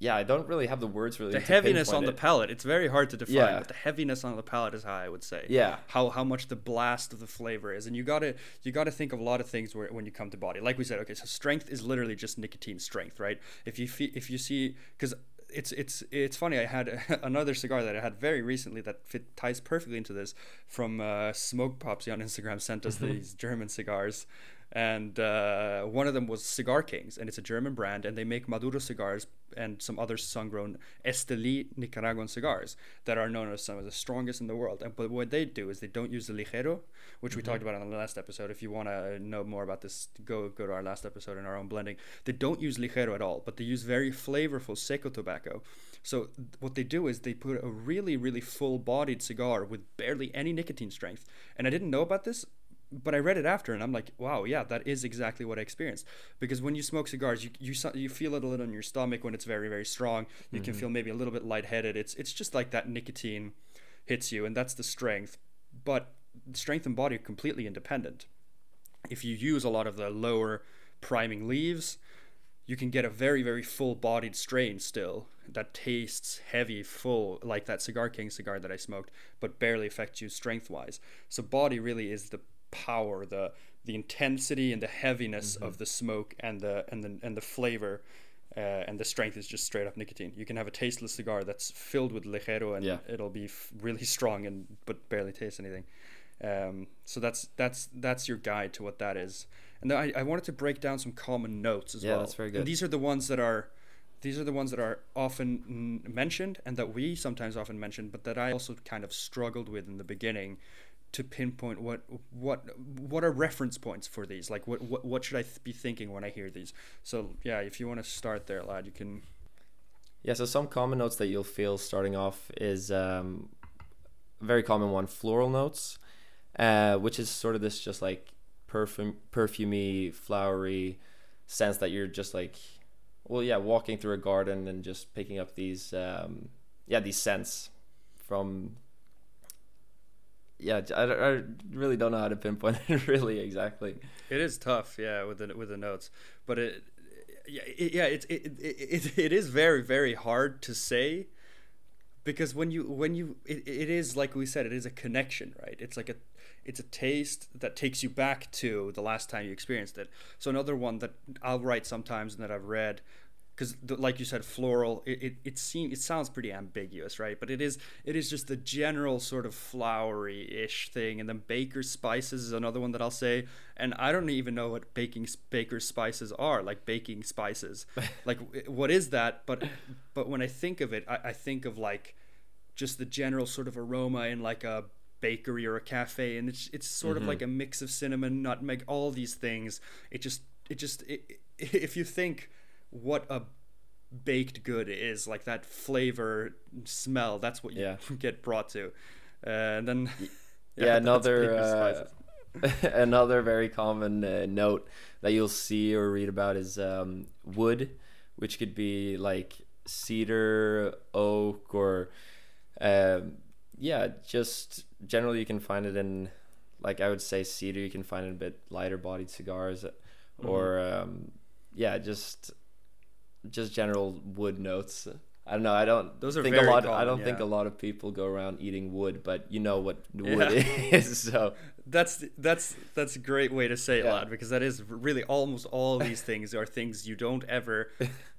yeah, I don't really have the words really. the heaviness on pinpoint the palate, it's very hard to define, Yeah. but the heaviness on the palate is high, I would say. Yeah, How, how much the blast of the flavor is, and you gotta you gotta think of a lot of things where when you come to body. Like we said, okay, so strength is literally just nicotine strength, right? If you fe- if you see because it's it's it's funny. I had another cigar that I had very recently that fit ties perfectly into this from uh, Smoke Popsy on Instagram sent us these German cigars, and uh, one of them was Cigar Kings, and it's a German brand, and they make Maduro cigars and some other sun-grown Esteli Nicaraguan cigars that are known as some of the strongest in the world. And but what they do is they don't use the ligero, which we talked about on the last episode. If you want to know more about this, go go to our last episode in our own blending. They don't use ligero at all, but they use very flavorful seco tobacco. So what they do is they put a really really full-bodied cigar with barely any nicotine strength. And I didn't know about this but I read it after, and I'm like, wow, yeah, that is exactly what I experienced. Because when you smoke cigars, you you you feel it a little in your stomach when it's very very strong. You can mm-hmm. feel maybe a little bit lightheaded. It's it's just like that nicotine hits you, and that's the strength. But strength and body are completely independent. If you use a lot of the lower priming leaves, you can get a very very full bodied strain still that tastes heavy full like that cigar king cigar that i smoked but barely affects you strength wise so body really is the power the the intensity and the heaviness of the smoke and the and the and the flavor Uh, and the strength is just straight up nicotine. You can have a tasteless cigar that's filled with ligero and Yeah. it'll be f- really strong and but barely taste anything. Um, so that's that's that's your guide to what that is. And then I, I wanted to break down some common notes as Yeah, well. that's very And good. these are the ones that are these are the ones that are often mentioned and that we sometimes often mention, but that I also kind of struggled with in the beginning to pinpoint what what what are reference points for these like what what, what should i th- be thinking when i hear these so yeah if you want to start there lad you can Yeah, so some common notes that you'll feel starting off is um, a very common one, floral notes, uh, which is sort of this just like perfume, perfumey, flowery sense that you're just like, well, yeah, walking through a garden and just picking up these, um, yeah, these scents from. Yeah, I, I really don't know how to pinpoint it really exactly. it is tough yeah with the with the notes but it yeah it, yeah it's it, it, it, it is very very hard to say because when you when you it, it is like we said it is a connection right it's like a it's a taste that takes you back to the last time you experienced it so another one that i'll write sometimes and that i've read because like you said floral it, it, it seems it sounds pretty ambiguous right? But it is it is just the general sort of flowery-ish thing and then baker's spices is another one that i'll say and i don't even know what baking baker's spices are like baking spices. Like what is that? But but when i think of it I, I think of like just the general sort of aroma in like a bakery or a cafe and it's it's sort of mm-hmm. like a mix of cinnamon nutmeg all these things. It just it just it, if you think what a baked good is like that flavor smell that's what you Yeah. get brought to uh, and then yeah, that's another uh, another very common uh, note that you'll see or read about is um, wood, which could be like cedar, oak, or um, yeah, just generally you can find it in like I would say cedar. You can find it in a bit lighter bodied cigars, or um, yeah, just just general wood notes. I don't know. I don't Those are think a very lot. I don't think a lot of people go around eating wood, but you know what Yeah. wood is. So that's that's that's a great way to say it Yeah. lad because that is really almost all these things are things you don't ever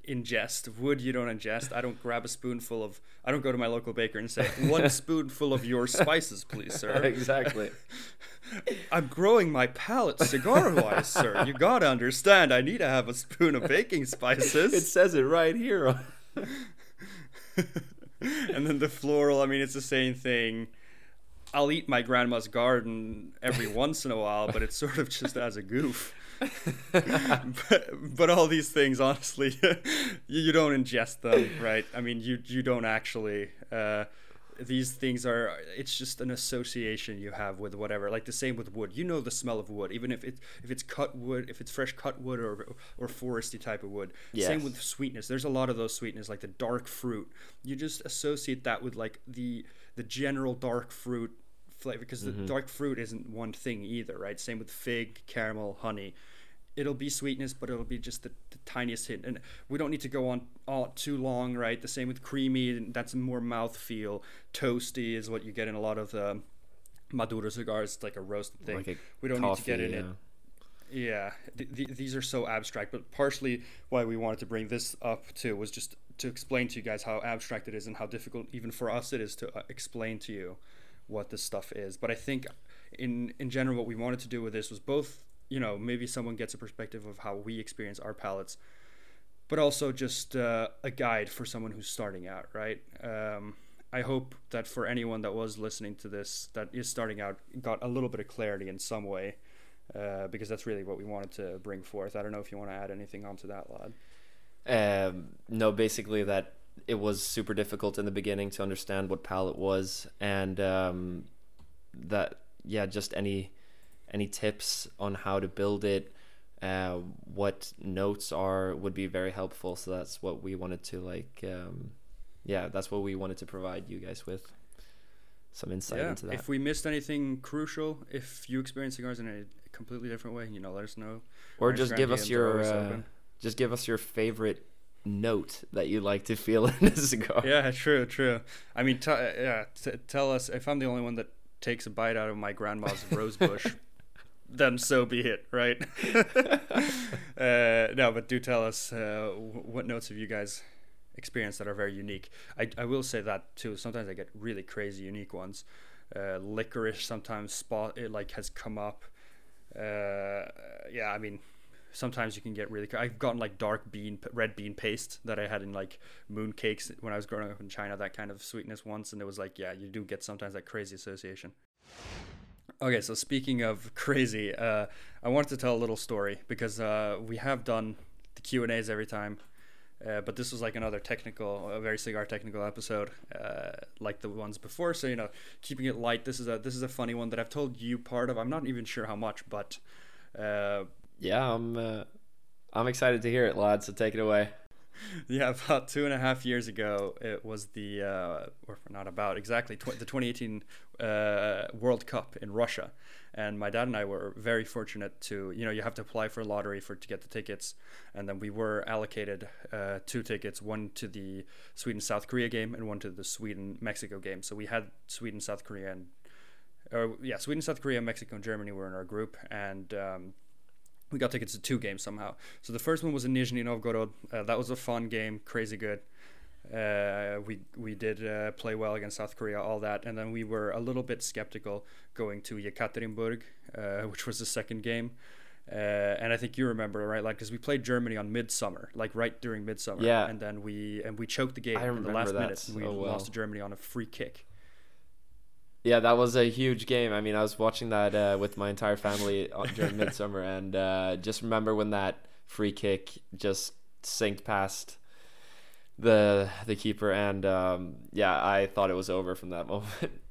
ingest wood you don't ingest i don't grab a spoonful of i don't go to my local baker and say one spoonful of your spices please sir. Exactly. i'm growing my palate cigar wise sir. You gotta understand i need to have a spoon of baking spices. It says it right here. and then the floral i mean it's the same thing. I'll eat my grandma's garden every once in a while but it's sort of just as a goof but, but all these things honestly you, you don't ingest them right? I mean you you don't actually uh these things are it's just an association you have with whatever like the same with wood. You know the smell of wood even if it if it's cut wood if it's fresh cut wood or or foresty type of wood. Same with sweetness. There's a lot of those sweetness like the dark fruit. You just associate that with like the the general dark fruit flavor because the dark fruit isn't one thing either right? Same with fig caramel honey. It'll be sweetness but it'll be just the, the tiniest hint. And we don't need to go on all too long right? The same with creamy and that's more mouth feel toasty is what you get in a lot of the maduro cigars it's like a roasted thing. Like a we don't need to get coffee, in it. yeah, th- th- these are so abstract, but partially why we wanted to bring this up too was just to explain to you guys how abstract it is and how difficult even for us it is to uh, explain to you what this stuff is. But I think in in general what we wanted to do with this was both, you know, maybe someone gets a perspective of how we experience our palates, but also just uh, a guide for someone who's starting out, right? Um, I hope that for anyone that was listening to this that is starting out got a little bit of clarity in some way uh, because that's really what we wanted to bring forth. I don't know if you want to add anything onto that, lad. Um, no, basically that it was super difficult in the beginning to understand what palate was, and um, that yeah, just any any tips on how to build it, uh, what notes are would be very helpful. So that's what we wanted to like, um, yeah, that's what we wanted to provide you guys with some insight yeah. into that. If we missed anything crucial, if you experience cigars in a completely different way, you know, let us know. or just give us your uh, just give us your favorite note that you like to feel in a cigar. Yeah, true, true. I mean, t- yeah, t- tell us if I'm the only one that takes a bite out of my grandma's rose bush. then so be it, right? uh, no, but do tell us uh, what notes have you guys experienced that are very unique. I, I will say that too. Sometimes I get really crazy unique ones. Uh, licorice sometimes spot it like has come up. Uh, yeah, I mean, sometimes you can get really. I've gotten like dark bean, red bean paste that I had in like moon cakes when I was growing up in China. That kind of sweetness once, and it was like, yeah, you do get sometimes that crazy association. Okay, so speaking of crazy, uh, I wanted to tell a little story because uh, we have done the Q and A's every time, uh, but this was like another technical, a very cigar technical episode, uh, like the ones before. So you know, keeping it light. This is a this is a funny one that I've told you part of. I'm not even sure how much, but uh, yeah, I'm uh, I'm excited to hear it, lad. So take it away. yeah, about two and a half years ago, it was the uh, or not about exactly tw- the 2018 uh, World Cup in Russia, and my dad and I were very fortunate to you know you have to apply for a lottery for to get the tickets, and then we were allocated uh, two tickets, one to the Sweden South Korea game and one to the Sweden Mexico game. So we had Sweden South Korea and or yeah Sweden South Korea Mexico and Germany were in our group and. Um, we got tickets to two games somehow. So the first one was in Nizhny Novgorod. Uh, that was a fun game, crazy good. Uh, we we did uh, play well against South Korea, all that, and then we were a little bit skeptical going to Yekaterinburg, uh, which was the second game. Uh, and I think you remember, right? Like, because we played Germany on midsummer, like right during midsummer. Yeah. And then we and we choked the game in the last that minute. And we so well. lost to Germany on a free kick. Yeah, that was a huge game. I mean, I was watching that uh, with my entire family uh, during midsummer, and uh, just remember when that free kick just sinked past the the keeper, and um, yeah, I thought it was over from that moment.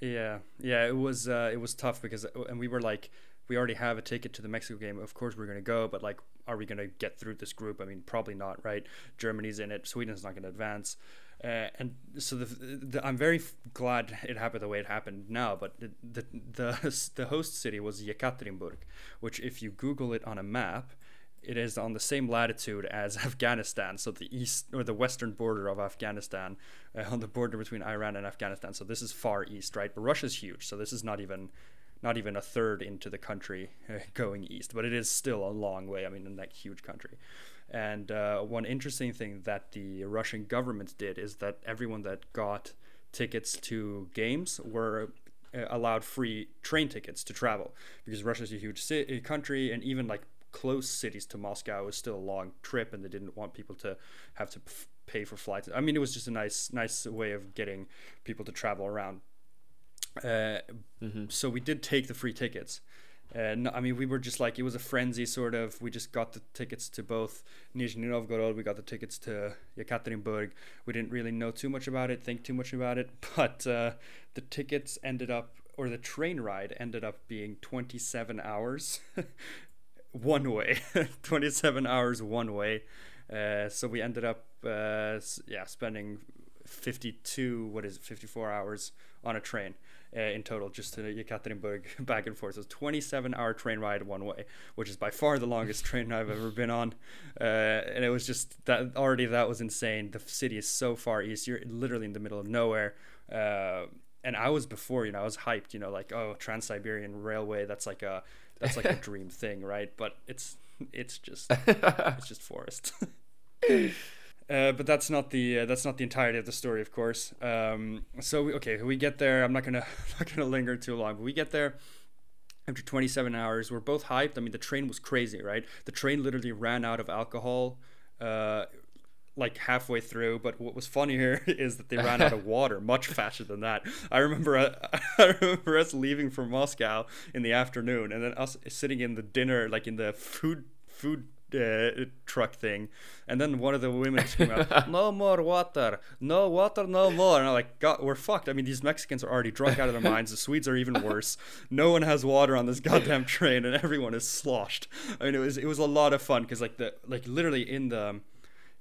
Yeah, yeah, it was uh, it was tough because and we were like we already have a ticket to the Mexico game. Of course we're gonna go, but like, are we gonna get through this group? I mean, probably not, right? Germany's in it. Sweden's not gonna advance. Uh, and so the, the, I'm very glad it happened the way it happened now. But the, the the the host city was Yekaterinburg, which if you Google it on a map, it is on the same latitude as Afghanistan, so the east or the western border of Afghanistan, uh, on the border between Iran and Afghanistan. So this is far east, right? But Russia's huge, so this is not even not even a third into the country uh, going east, but it is still a long way. I mean, in that huge country. And uh, one interesting thing that the Russian government did is that everyone that got tickets to games were uh, allowed free train tickets to travel because Russia's a huge ci- country and even like close cities to Moscow was still a long trip and they didn't want people to have to pay for flights. I mean, it was just a nice, nice way of getting people to travel around. Uh, mm-hmm. So we did take the free tickets. Uh, no, I mean, we were just like it was a frenzy, sort of. We just got the tickets to both Nizhny Novgorod. We got the tickets to Yekaterinburg. We didn't really know too much about it, think too much about it, but uh, the tickets ended up, or the train ride ended up being 27 hours, one way, 27 hours one way. Uh, so we ended up, uh, yeah, spending 52, what is it, 54 hours on a train uh, in total, just to Yekaterinburg back and forth. So 27 hour train ride one way, which is by far the longest train I've ever been on. Uh, and it was just that already that was insane. The city is so far east. You're literally in the middle of nowhere. Uh, and I was before, you know, I was hyped, you know, like oh, Trans Siberian Railway. That's like a that's like a dream thing, right? But it's it's just it's just forest. Uh, but that's not the uh, that's not the entirety of the story, of course. Um, so we, okay, we get there. I'm not gonna I'm not gonna linger too long, but we get there after 27 hours. We're both hyped. I mean, the train was crazy, right? The train literally ran out of alcohol. Uh, like halfway through, but what was funny here is that they ran out of water much faster than that. I remember, uh, I remember us leaving from Moscow in the afternoon, and then us sitting in the dinner, like in the food food uh, truck thing, and then one of the women screamed out, "No more water! No water! No more!" And I'm like, "God, we're fucked." I mean, these Mexicans are already drunk out of their minds. The Swedes are even worse. No one has water on this goddamn train, and everyone is sloshed. I mean, it was it was a lot of fun because like the like literally in the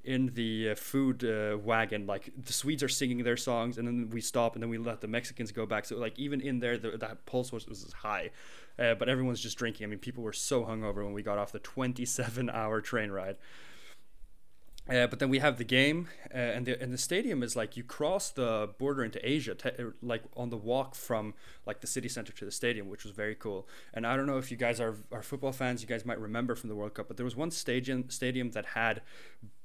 in the uh, food uh, wagon. Like the swedes are singing their songs and then we stop and then we let the mexicans go back. So like even in there the, that pulse was, was high. Uh, but everyone's just drinking. I mean people were so hungover when we got off the 27 hour train ride. Uh, but then we have the game, uh, and the and the stadium is like you cross the border into Asia, te- er, like on the walk from like the city center to the stadium, which was very cool. And I don't know if you guys are are football fans, you guys might remember from the World Cup, but there was one stadium stadium that had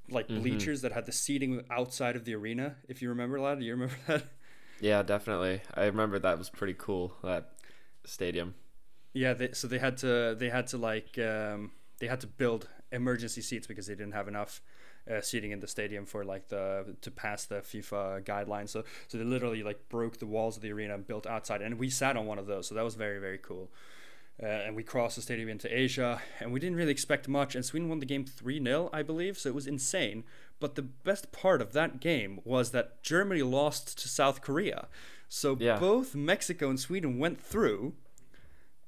like Mhm. bleachers that had the seating outside of the arena. If you remember that, do you remember that? Yeah, definitely. I remember that was pretty cool. That stadium. Yeah, they, so they had to they had to like um, they had to build emergency seats because they didn't have enough uh, seating in the stadium for like the to pass the FIFA guidelines. So so they literally like broke the walls of the arena and built outside, and we sat on one of those. So that was very very cool. Uh, and we crossed the stadium into Asia, and we didn't really expect much. And Sweden won the game 3 0, I believe, so it was insane. But the best part of that game was that Germany lost to South Korea. So Yeah. both Mexico and Sweden went through,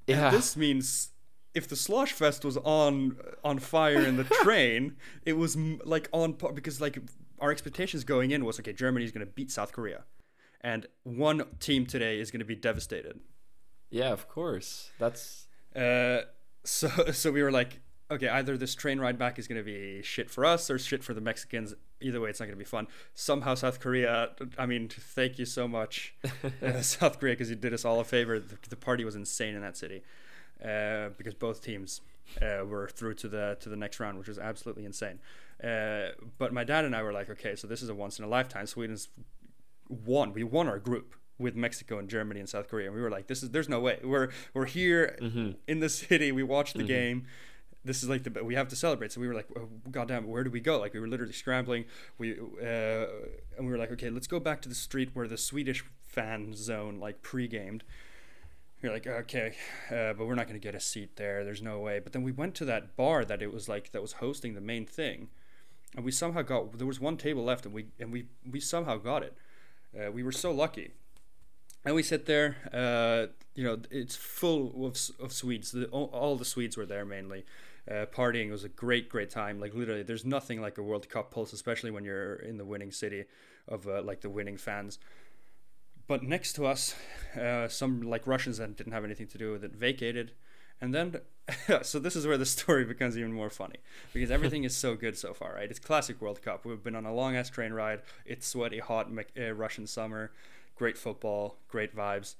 Yeah. and this means if the Slosh Fest was on on fire in the train, it was m- like on par because like our expectations going in was okay, Germany's going to beat South Korea, and one team today is going to be devastated. Yeah, of course. That's Uh, so so we were like, okay, either this train ride back is going to be shit for us or shit for the Mexicans. Either way, it's not going to be fun. Somehow, South Korea. I mean, thank you so much, uh, South Korea, because you did us all a favor. The, the party was insane in that city, uh, because both teams uh, were through to the to the next round, which was absolutely insane. Uh, but my dad and I were like, okay, so this is a once in a lifetime. Sweden's won. We won our group with Mexico and Germany and South Korea. And we were like, this is there's no way. We're we're here in the city. We watched the game. This is like the we have to celebrate. So we were like, oh, God damn, where do we go? Like we were literally scrambling. We uh, and we were like, okay, let's go back to the street where the Swedish fan zone like pre-gamed. You're like, okay, uh, but we're not going to get a seat there. There's no way. But then we went to that bar that it was like that was hosting the main thing, and we somehow got. There was one table left, and we and we we somehow got it. Uh, we were so lucky. And we sit there. Uh, you know, it's full of, of Swedes. The, all, the Swedes were there mainly. Uh, partying was a great, great time. Like literally, there's nothing like a World Cup pulse, especially when you're in the winning city of uh, like the winning fans. But next to us, uh, some like Russians that didn't have anything to do with it vacated, and then so this is where the story becomes even more funny because everything is so good so far, right? It's classic World Cup. We've been on a long ass train ride. It's sweaty, hot uh, Russian summer. Great football, great vibes.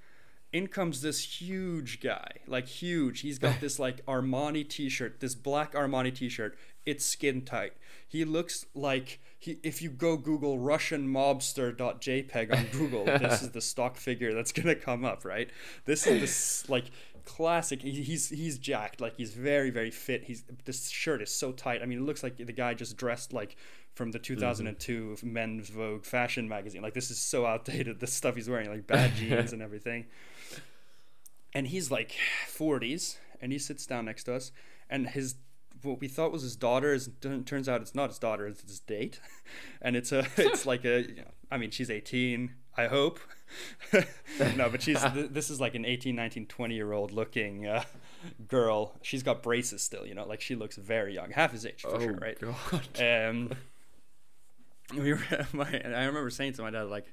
In comes this huge guy, like huge. He's got this like Armani T-shirt, this black Armani T-shirt. It's skin tight. He looks like he. If you go Google Russian mobster.jpg on Google, this is the stock figure that's gonna come up, right? This is this like classic. He, he's he's jacked, like he's very very fit. He's this shirt is so tight. I mean, it looks like the guy just dressed like from the 2002 Men's Vogue fashion magazine. Like this is so outdated. The stuff he's wearing, like bad jeans and everything. And he's like 40s, and he sits down next to us, and his what we thought was his daughter is turns out it's not his daughter it's his date and it's a it's like a you know, i mean she's 18 i hope no but she's th- this is like an 18 19 20 year old looking uh, girl she's got braces still you know like she looks very young half his age for oh sure right god. um, we were, my, I remember saying to my dad, like,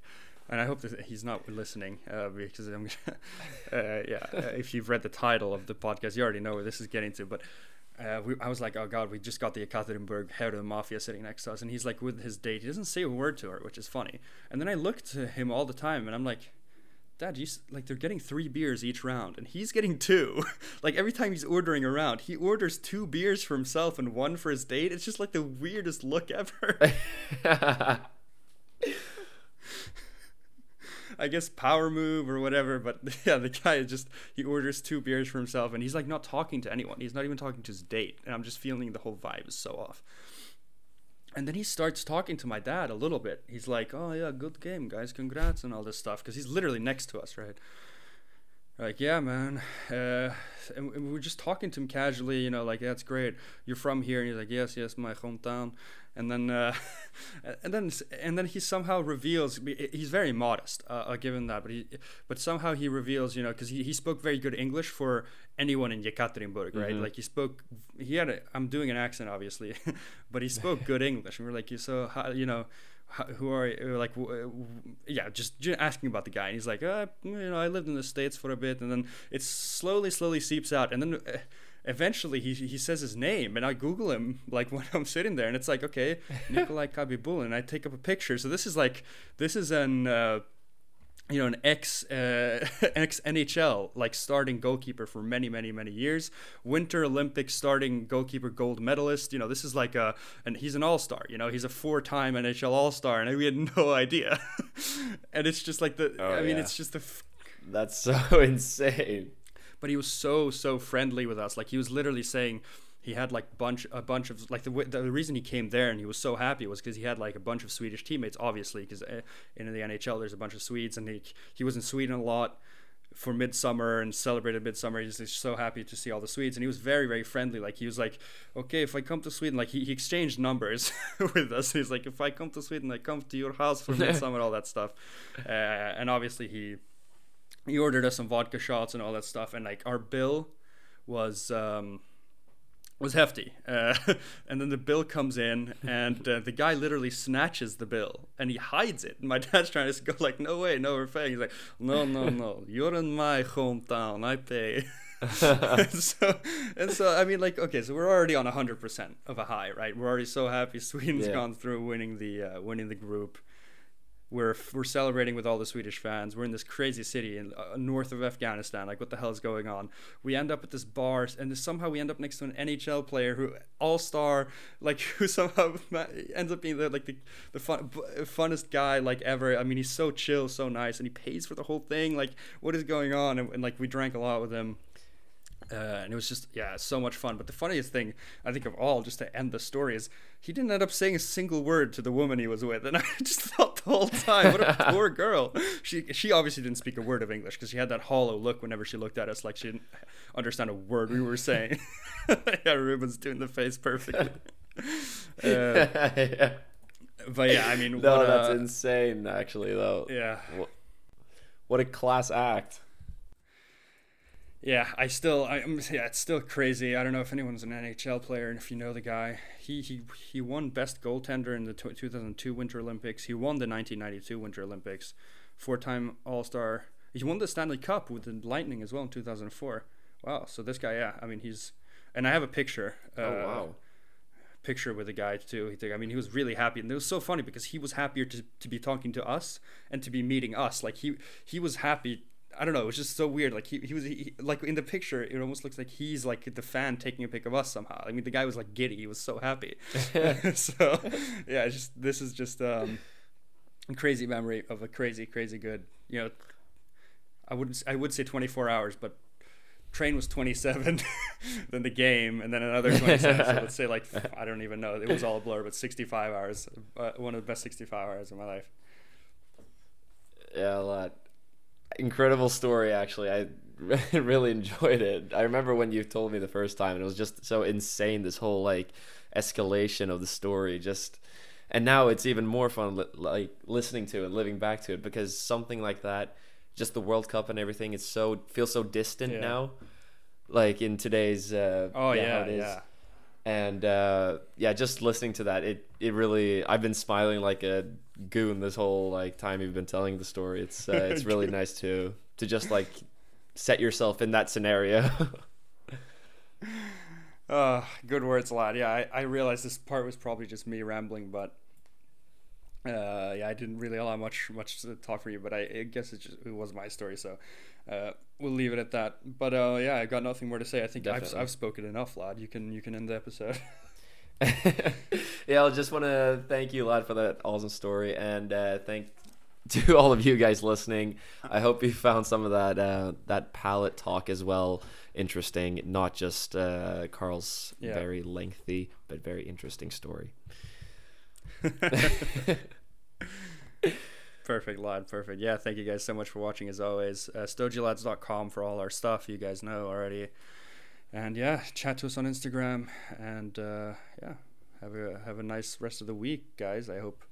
and I hope that he's not listening uh, because I'm, uh, yeah. Uh, if you've read the title of the podcast, you already know where this is getting to. But uh, we, I was like, oh god, we just got the Ekaterinburg head of the mafia sitting next to us, and he's like with his date. He doesn't say a word to her, which is funny. And then I look to him all the time, and I'm like. Dad, you like they're getting three beers each round, and he's getting two. like every time he's ordering around, he orders two beers for himself and one for his date. It's just like the weirdest look ever. I guess power move or whatever, but yeah, the guy just he orders two beers for himself and he's like not talking to anyone. He's not even talking to his date, and I'm just feeling the whole vibe is so off. And then he starts talking to my dad a little bit. He's like, "Oh yeah, good game, guys, congrats and all this stuff," because he's literally next to us, right? Like, yeah, man. Uh, and and we're just talking to him casually, you know, like, that's great. You're from here, and he's like, yes, yes, my hometown. And then, uh, and then, and then he somehow reveals he's very modest, uh, I'll give him that. But he, but somehow he reveals, you know, because he, he spoke very good English for anyone in Yekaterinburg, right? Mhm. Like he spoke, he had a, I'm doing an accent, obviously, but he spoke good English. And we're like, You so, how, you know, who are you? Like, yeah, just, just asking about the guy. And he's like, uh, you know, I lived in the States for a bit. And then it slowly, slowly seeps out. And then uh, eventually he he says his name and I Google him like when I'm sitting there and it's like okay Nikolai Khabibulin and I take up a picture so this is like this is an uh, you know an ex uh, ex NHL like starting goalkeeper for many many many years winter olympic starting goalkeeper gold medalist you know this is like a and he's an all-star you know he's a four-time NHL all-star and we had no idea and it's just like the Oh, I mean yeah. it's just the f- That's so insane. But he was so so friendly with us. Like he was literally saying he had like bunch a bunch of like the the reason he came there and he was so happy was because he had like a bunch of Swedish teammates obviously because in the NHL there's a bunch of Swedes and he he was in Sweden a lot for midsummer and celebrated midsummer. He's just so happy to see all the Swedes and he was very very friendly. Like he was like okay if I come to Sweden like he, he exchanged numbers with us. He's like if I come to Sweden I come to your house for midsummer all that stuff. Uh, and obviously he he ordered us some vodka shots and all that stuff and like our bill was um was hefty. Uh, and then the bill comes in and uh, the guy literally snatches the bill and he hides it. And my dad's trying to go like no way no we're paying he's like no no no. You're in my hometown. I pay. And so and so i mean like okay so we're already on 100% of a high right? We're already so happy sweden's Yeah. gone through winning the uh, winning the group we're we're celebrating with all the Swedish fans. We're in this crazy city in uh, north of Afghanistan. Like, what the hell is going on? We end up at this bar, and somehow we end up next to an NHL player who all star, like who somehow ends up being the like the the fun, funnest guy like ever. I mean, he's so chill, so nice, and he pays for the whole thing. Like, what is going on? And, and like, we drank a lot with him. Uh, and it was just yeah so much fun but the funniest thing i think of all just to end the story is he didn't end up saying a single word to the woman he was with and i just thought the whole time what a poor girl she she obviously didn't speak a word of english because she had that hollow look whenever she looked at us like she didn't understand a word we were saying yeah ruben's doing the face perfectly uh, yeah. but yeah i mean No, what that's a- insane. Actually, though. yeah What a class act. Yeah, I still, I, I'm- yeah, it's still crazy. I don't know if anyone's an NHL player and if you know the guy. He he he won best goaltender in the tw 2002 Winter Olympics. He won the 1992 Winter Olympics, four-time All-Star. He won the Stanley Cup with the Lightning as well in 2004. Wow, so this guy, yeah, I mean he's, and I have a picture. Uh, oh wow. picture with the guy too. He, I mean, he was really happy, and it was so funny because he was happier to, to be talking to us and to be meeting us. Like he he was happy. I don't know. It was just so weird. Like he, he was he, like in the picture, it almost looks like he's like the fan taking a pic of us somehow. I mean, the guy was like giddy. He was so happy. so yeah, just this is just um, a crazy memory of a crazy crazy good. You know, I would I would say 24 hours, but train was 27 then the game and then another 27 so let's say like i don't even know it was all a blur but 65 hours uh, one of the best 65 hours of my life Yeah, a lot. Incredible story, actually. I really enjoyed it. I remember when you told me the first time, and it was just so insane. This whole like escalation of the story, just and now it's even more fun, li- like listening to and living back to it, because something like that, just the World Cup and everything, it's so feels so distant Yeah. now. Like in today's, uh, oh yeah is yeah and uh, yeah, just listening to that, it it really I've been smiling like a goon this whole like time you've been telling the story. It's uh, it's really nice to to just like set yourself in that scenario. uh, good words lad yeah I, I realized this part was probably just me rambling but uh, yeah i didn't really allow much much to talk for you but i, I guess it just it was my story so uh, we'll leave it at that but uh, yeah i got nothing more to say i think I've, I've spoken enough lad you can you can end the episode yeah, I just want to thank you lot for that awesome story, and uh, thank to all of you guys listening. I hope you found some of that uh, that palate talk as well interesting, not just uh, Carl's Yeah. very lengthy but very interesting story. Perfect, lad. Perfect. Yeah, thank you guys so much for watching as always. Uh, StogieLads.com for all our stuff. You guys know already. And yeah, chat to us on Instagram. And uh, yeah, have a have a nice rest of the week, guys. I hope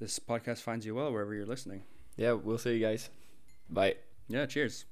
this podcast finds you well wherever you're listening. Yeah, we'll see you guys. Bye. Yeah, cheers.